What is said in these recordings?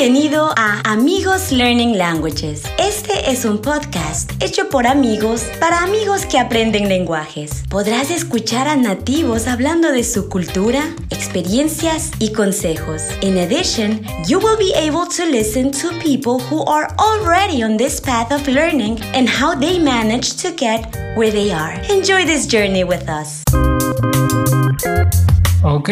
Bienvenido a Amigos Learning Languages. Este es un podcast hecho por amigos para amigos que aprenden lenguajes. Podrás escuchar a nativos hablando de su cultura, experiencias y consejos. In addition, you will be able to listen to people who are already on this path of learning and how they managed to get where they are. Enjoy this journey with us. Ok.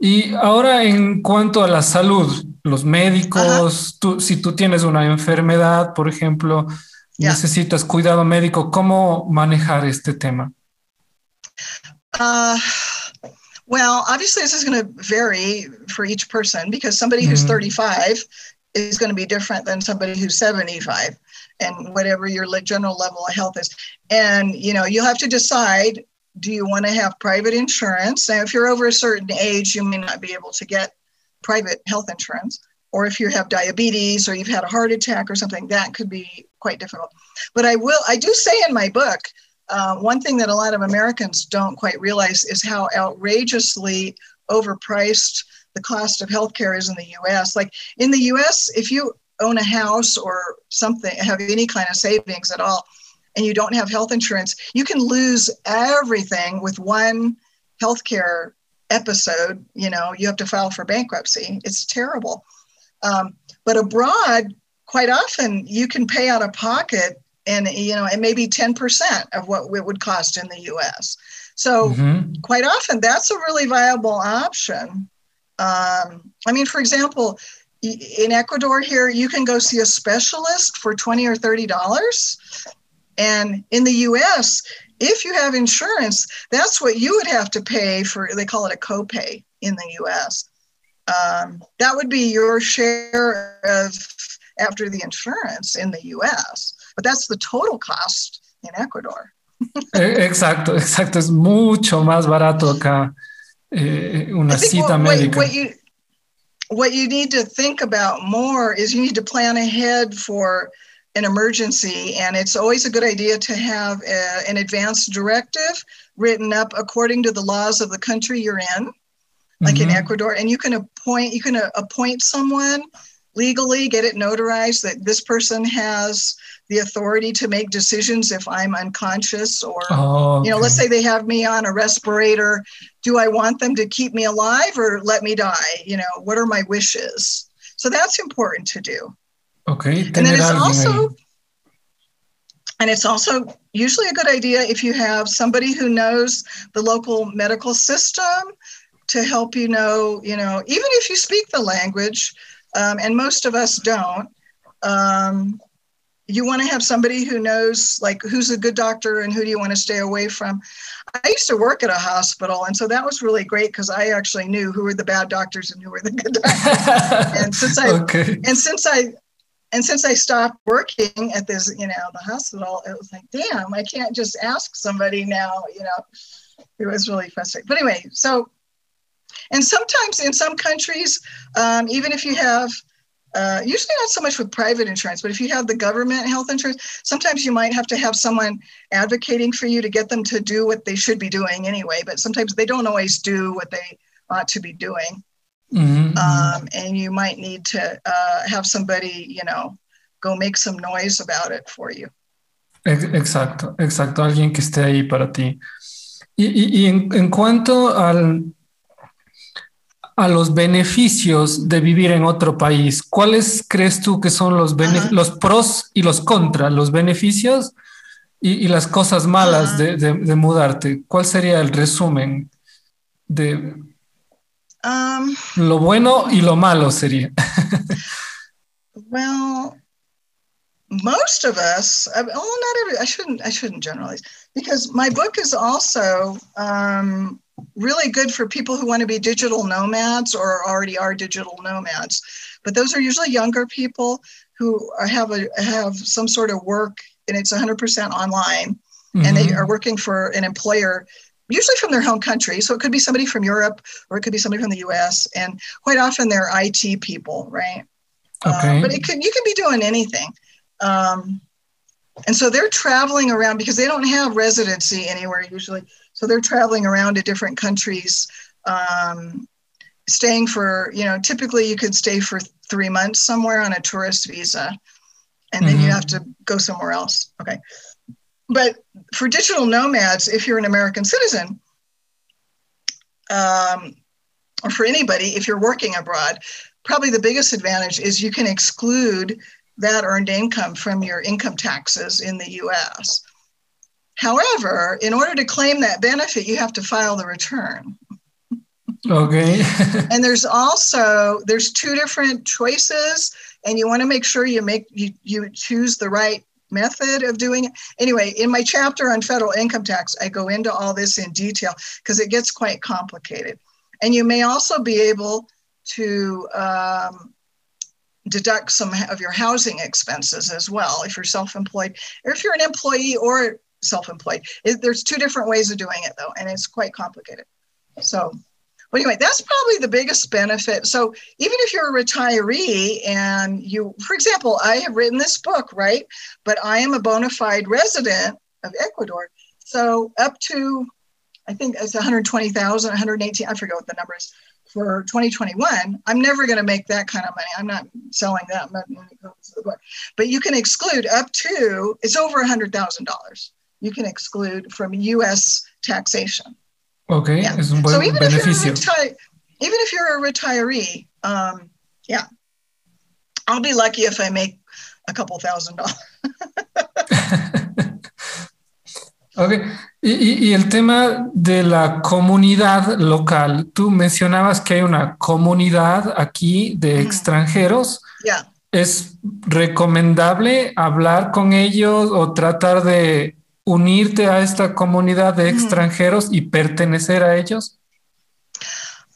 Y ahora en cuanto a la salud, los médicos, tú, si tú tienes una enfermedad, por ejemplo, Yeah. necesitas cuidado médico, ¿cómo manejar este tema? Uh, well, obviously, this is going to vary for each person because somebody who's Mhm. 35 is going to be different than somebody who's 75, and whatever your general level of health is. And you know, you'll have to decide: do you want to have private insurance? Now, if you're over a certain age, you may not be able to get private health insurance. Or if you have diabetes or you've had a heart attack or something, that could be quite difficult. But I will, I do say in my book, uh, one thing that a lot of Americans don't quite realize is how outrageously overpriced the cost of healthcare is in the US. Like in the US, if you own a house or something, have any kind of savings at all, and you don't have health insurance, you can lose everything with one healthcare episode. You know, you have to file for bankruptcy. It's terrible. Um, but abroad, quite often you can pay out of pocket and you know, and maybe 10% of what it would cost in the US. So Ujú. quite often that's a really viable option. Um, I mean, for example, in Ecuador here, you can go see a specialist for 20 or 30 dollars. And in the US, if you have insurance, that's what you would have to pay for, they call it a copay in the US. Um, that would be your share of after the insurance in the US. But that's the total cost in Ecuador. Eh, Exacto, exacto. Es mucho más barato acá eh, una cita what- médica. what you what you need to think about more is you need to plan ahead for an emergency, and it's always a good idea to have a, an advance directive written up according to the laws of the country you're in, like in Ecuador, and you can appoint you can uh, appoint someone legally, get it notarized that this person has the authority to make decisions if I'm unconscious or Oh, you know, let's say they have me on a respirator. Do I want them to keep me alive or let me die? You know, what are my wishes? So that's important to do. Ok, And then it's also, and it's also usually a good idea if you have somebody who knows the local medical system to help you know, you know, even if you speak the language, um, and most of us don't, um, you want to have somebody who knows like who's a good doctor and who do you want to stay away from. I used to work at a hospital, and so that was really great because I actually knew who were the bad doctors and who were the good doctors. and since I Ok. and since I and since I stopped working at this, you know, the hospital, it was like, damn, I can't just ask somebody now, you know. It was really frustrating. But anyway, so and sometimes in some countries, um, even if you have uh, usually not so much with private insurance, but if you have the government health insurance, sometimes you might have to have someone advocating for you to get them to do what they should be doing anyway. But sometimes they don't always do what they ought to be doing Ujú. um, and you might need to uh, have somebody, you know, go make some noise about it for you. Ex- Exacto, exacto, alguien que esté ahí para ti. Y, y- y en, en cuanto al, a los beneficios de vivir en otro país, ¿cuáles crees tú que son los, bene- los pros y los contras, los beneficios y, y las cosas malas de, de- de mudarte? ¿Cuál sería el resumen de Um, lo bueno y lo malo sería? well, most of us, well, not every. I shouldn't. I shouldn't generalize because my book is also um, really good for people who want to be digital nomads or already are digital nomads. But those are usually younger people who have a have some sort of work, and it's 100% online. and they are working for an employer usually from their home country so it could be somebody from europe or it could be somebody from the us and quite often they're it people right Okay. Uh, but it could you can be doing anything um, and so they're traveling around because they don't have residency anywhere usually so they're traveling around to different countries um, staying for, you know, typically you could stay for three months somewhere on a tourist visa and then mm-hmm. you have to go somewhere else. Okay. But for digital nomads, if you're an American citizen, um, or for anybody, if you're working abroad, probably the biggest advantage is you can exclude that earned income from your income taxes in the US. However, in order to claim that benefit, you have to file the return. Okay. and there's also there's two different choices and you want to make sure you make you, you choose the right method of doing it. Anyway, in my chapter on federal income tax, I go into all this in detail because it gets quite complicated. And you may also be able to um, deduct some of your housing expenses as well if you're self-employed or if you're an employee or self-employed. There's two different ways of doing it though, and it's quite complicated. So but anyway, that's probably the biggest benefit. So even if you're a retiree and you, for example, I have written this book, right? But I am a bona fide resident of Ecuador. So up to, I think it's 120,000, 118, I forget what the number is for 2021. I'm never going to make that kind of money. I'm not selling that money. But you can exclude up to, it's over $100,000. You can exclude from US taxation. Ok, yeah. es un buen so even beneficio. If reti- even if you're a retiree, um, yeah, I'll be lucky if I make a couple thousand dollars. ok, y, y, el tema de la comunidad local, tú mencionabas que hay una comunidad aquí de extranjeros. Yeah. ¿Es recomendable hablar con ellos o tratar de unirte a esta comunidad de extranjeros y pertenecer a ellos?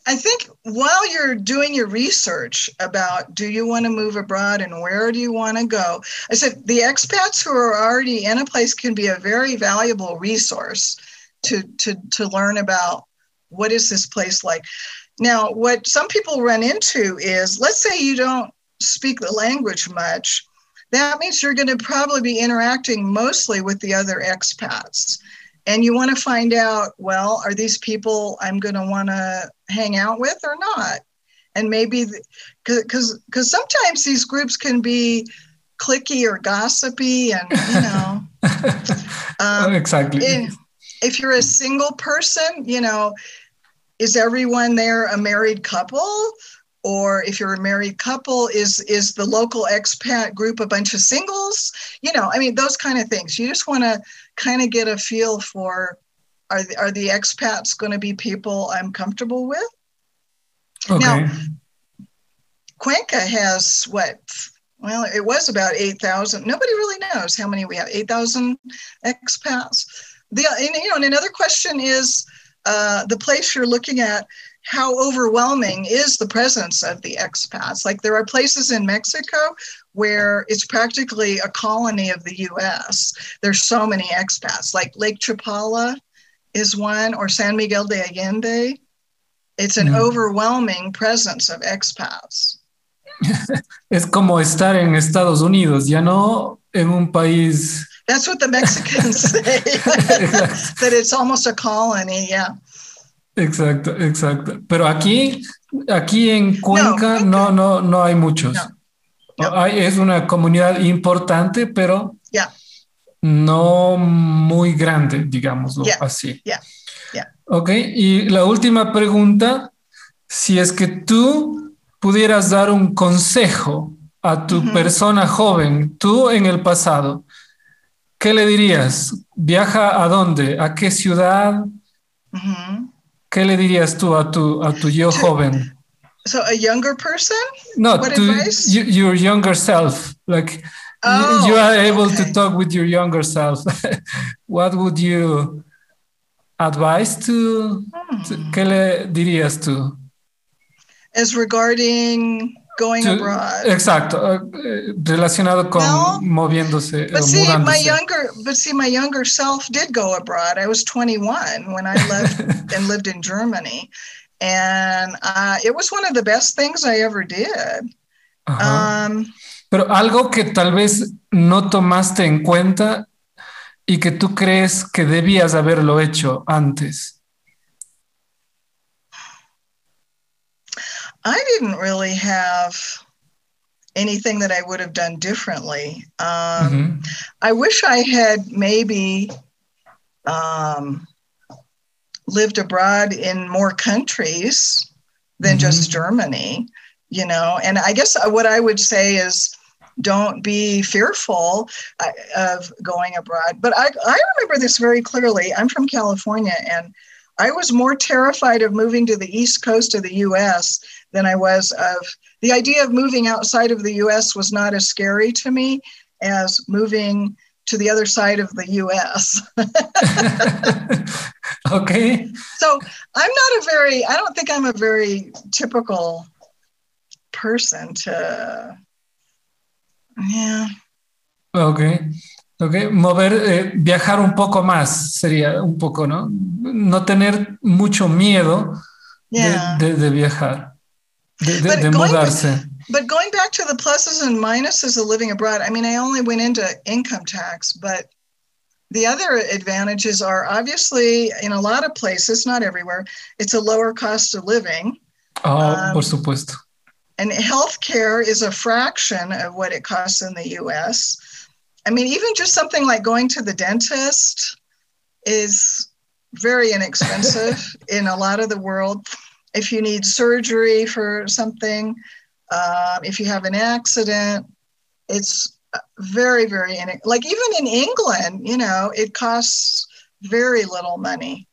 I think while you're doing your research about do you want to move abroad and where do you want to go, I said the expats who are already in a place can be a very valuable resource to, to, to learn about what is this place like. Now, what some people run into is let's say you don't speak the language much that means you're going to probably be interacting mostly with the other expats. And you want to find out, well, are these people I'm going to want to hang out with or not? And maybe because because sometimes these groups can be clicky or gossipy, and you know, um, exactly. If, if you're a single person, you know, is everyone there a married couple? Or if you're a married couple is is the local expat group a bunch of singles? You know i mean those kind of things. You just want to kind of get a feel for are the, are the expats going to be people i'm comfortable with? Okay. now cuenca has what well it was about 8000 nobody really knows how many we have 8000 expats. The and, you know and another question is uh, the place you're looking at how overwhelming is the presence of the expats. Like there are places in Mexico where it's practically a colony of the US. There's so many expats, like Lake Chapala is one, or San Miguel de Allende. It's an mm. overwhelming presence of expats. es como estar en Estados Unidos, ya no en un país. That's what the Mexicans say, that it's almost a colony, yeah. Exacto, exacto. Pero aquí, aquí en Cuenca no, no, no, hay muchos. Hay, es una comunidad importante, pero no muy grande, digámoslo así. Ok, y la última pregunta, si es que tú pudieras dar un consejo a tu persona joven, tú en el pasado, ¿qué le dirías? ¿Viaja a dónde? ¿A qué ciudad? ¿Qué le dirías tú a tu, a tu yo joven? So a younger person? No, what to you, your younger self. Like oh, you, you, are able okay. to talk with your younger self. what would you advise to, hmm. to? ¿Qué le dirías tú? As regarding going to, abroad. Exacto, uh, relacionado con well, moviéndose. But see, mudándose. my younger, but see, my younger self did go abroad. I was 21 when I left and lived in Germany, and uh, it was one of the best things I ever did. Um, Pero algo que tal vez no tomaste en cuenta y que tú crees que debías haberlo hecho antes. I didn't really have anything that I would have done differently. Um, mm-hmm. I wish I had maybe um, lived abroad in more countries than mm-hmm. just Germany, you know. And I guess what I would say is don't be fearful uh, of going abroad. But I, I remember this very clearly. I'm from California and I was more terrified of moving to the east coast of the US than I was of the idea of moving outside of the US was not as scary to me as moving to the other side of the US. okay. So I'm not a very, I don't think I'm a very typical person to, yeah. Okay. Okay, mover, eh, viajar un poco más sería un poco, ¿no? No tener mucho miedo yeah. de, de, de, viajar, de, de mudarse. But going back to the pluses and minuses of living abroad, I mean, I only went into income tax, but the other advantages are obviously in a lot of places, not everywhere, it's a lower cost of living. Oh, um, por supuesto. And healthcare is a fraction of what it costs in the US. I mean, even just something like going to the dentist is very inexpensive in a lot of the world. If you need surgery for something, um, if you have an accident, it's very, very, in, like even in England, you know, it costs very little money.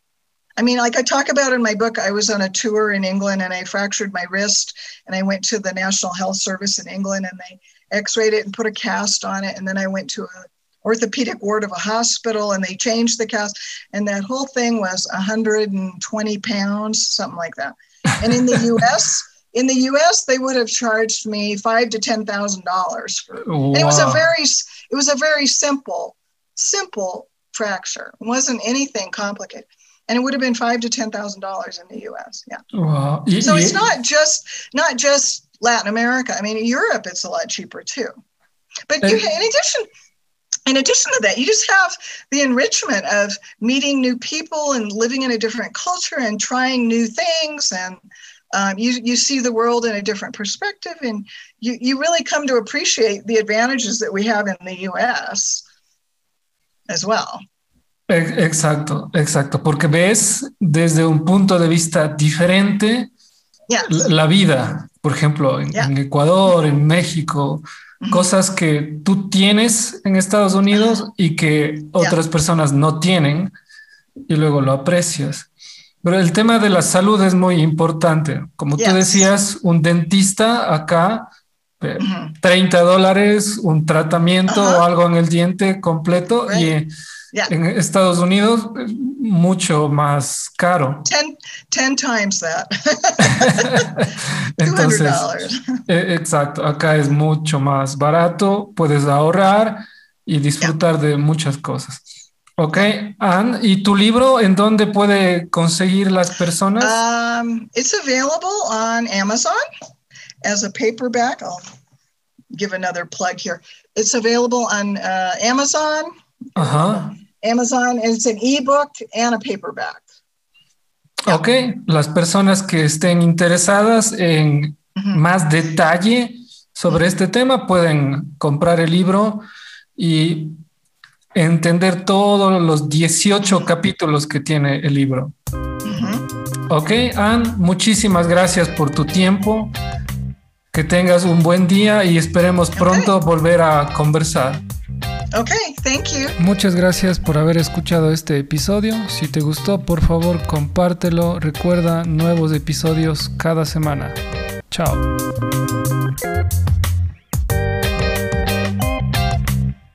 I mean, like I talk about in my book, I was on a tour in England and I fractured my wrist and I went to the National Health Service in England and they x-rayed it and put a cast on it. And then I went to a orthopedic ward of a hospital and they changed the cast and that whole thing was 120 pounds, something like that. And in the US, in the U.S., they would have charged me five to ten thousand dollars for. Wow. It was a very, it was a very simple, simple fracture. It wasn't anything complicated, and it would have been five to ten thousand dollars in the U.S. Yeah. Wow. So it's not just not just Latin America. I mean, in Europe, it's a lot cheaper too. But you, in addition, in addition to that, you just have the enrichment of meeting new people and living in a different culture and trying new things and um, you, you see the world in a different perspective and you, you really come to appreciate the advantages that we have in the US as well. Exacto, exacto, porque ves desde un punto de vista diferente la, la, vida, por ejemplo, en, yeah. en Ecuador, en México, cosas que tú tienes en Estados Unidos uh -huh. y que otras yeah. personas no tienen y luego lo aprecias. Pero el tema de la salud es muy importante. Como tú decías, un dentista acá, uh -huh. 30 dólares, un tratamiento o algo en el diente completo right. y yeah. en Estados Unidos mucho más caro. Ten, ten times that. Entonces, eh, exacto, acá es mucho más barato, puedes ahorrar y disfrutar yeah. de muchas cosas. Ok, Anne, ¿y tu libro en dónde puede conseguir las personas? Um, it's available on Amazon as a paperback. I'll give another plug here. It's available on uh, Amazon. Ajá. Amazon, it's an ebook and a paperback. Ok, las personas que estén interesadas en uh -huh. más detalle sobre este tema pueden comprar el libro y entender todos los 18 capítulos que tiene el libro. Uh -huh. Ok, Anne, muchísimas gracias por tu tiempo. Que tengas un buen día y esperemos pronto okay. volver a conversar. Muchas gracias por haber escuchado este episodio. Si te gustó, por favor, compártelo. Recuerda nuevos episodios cada semana. Chao.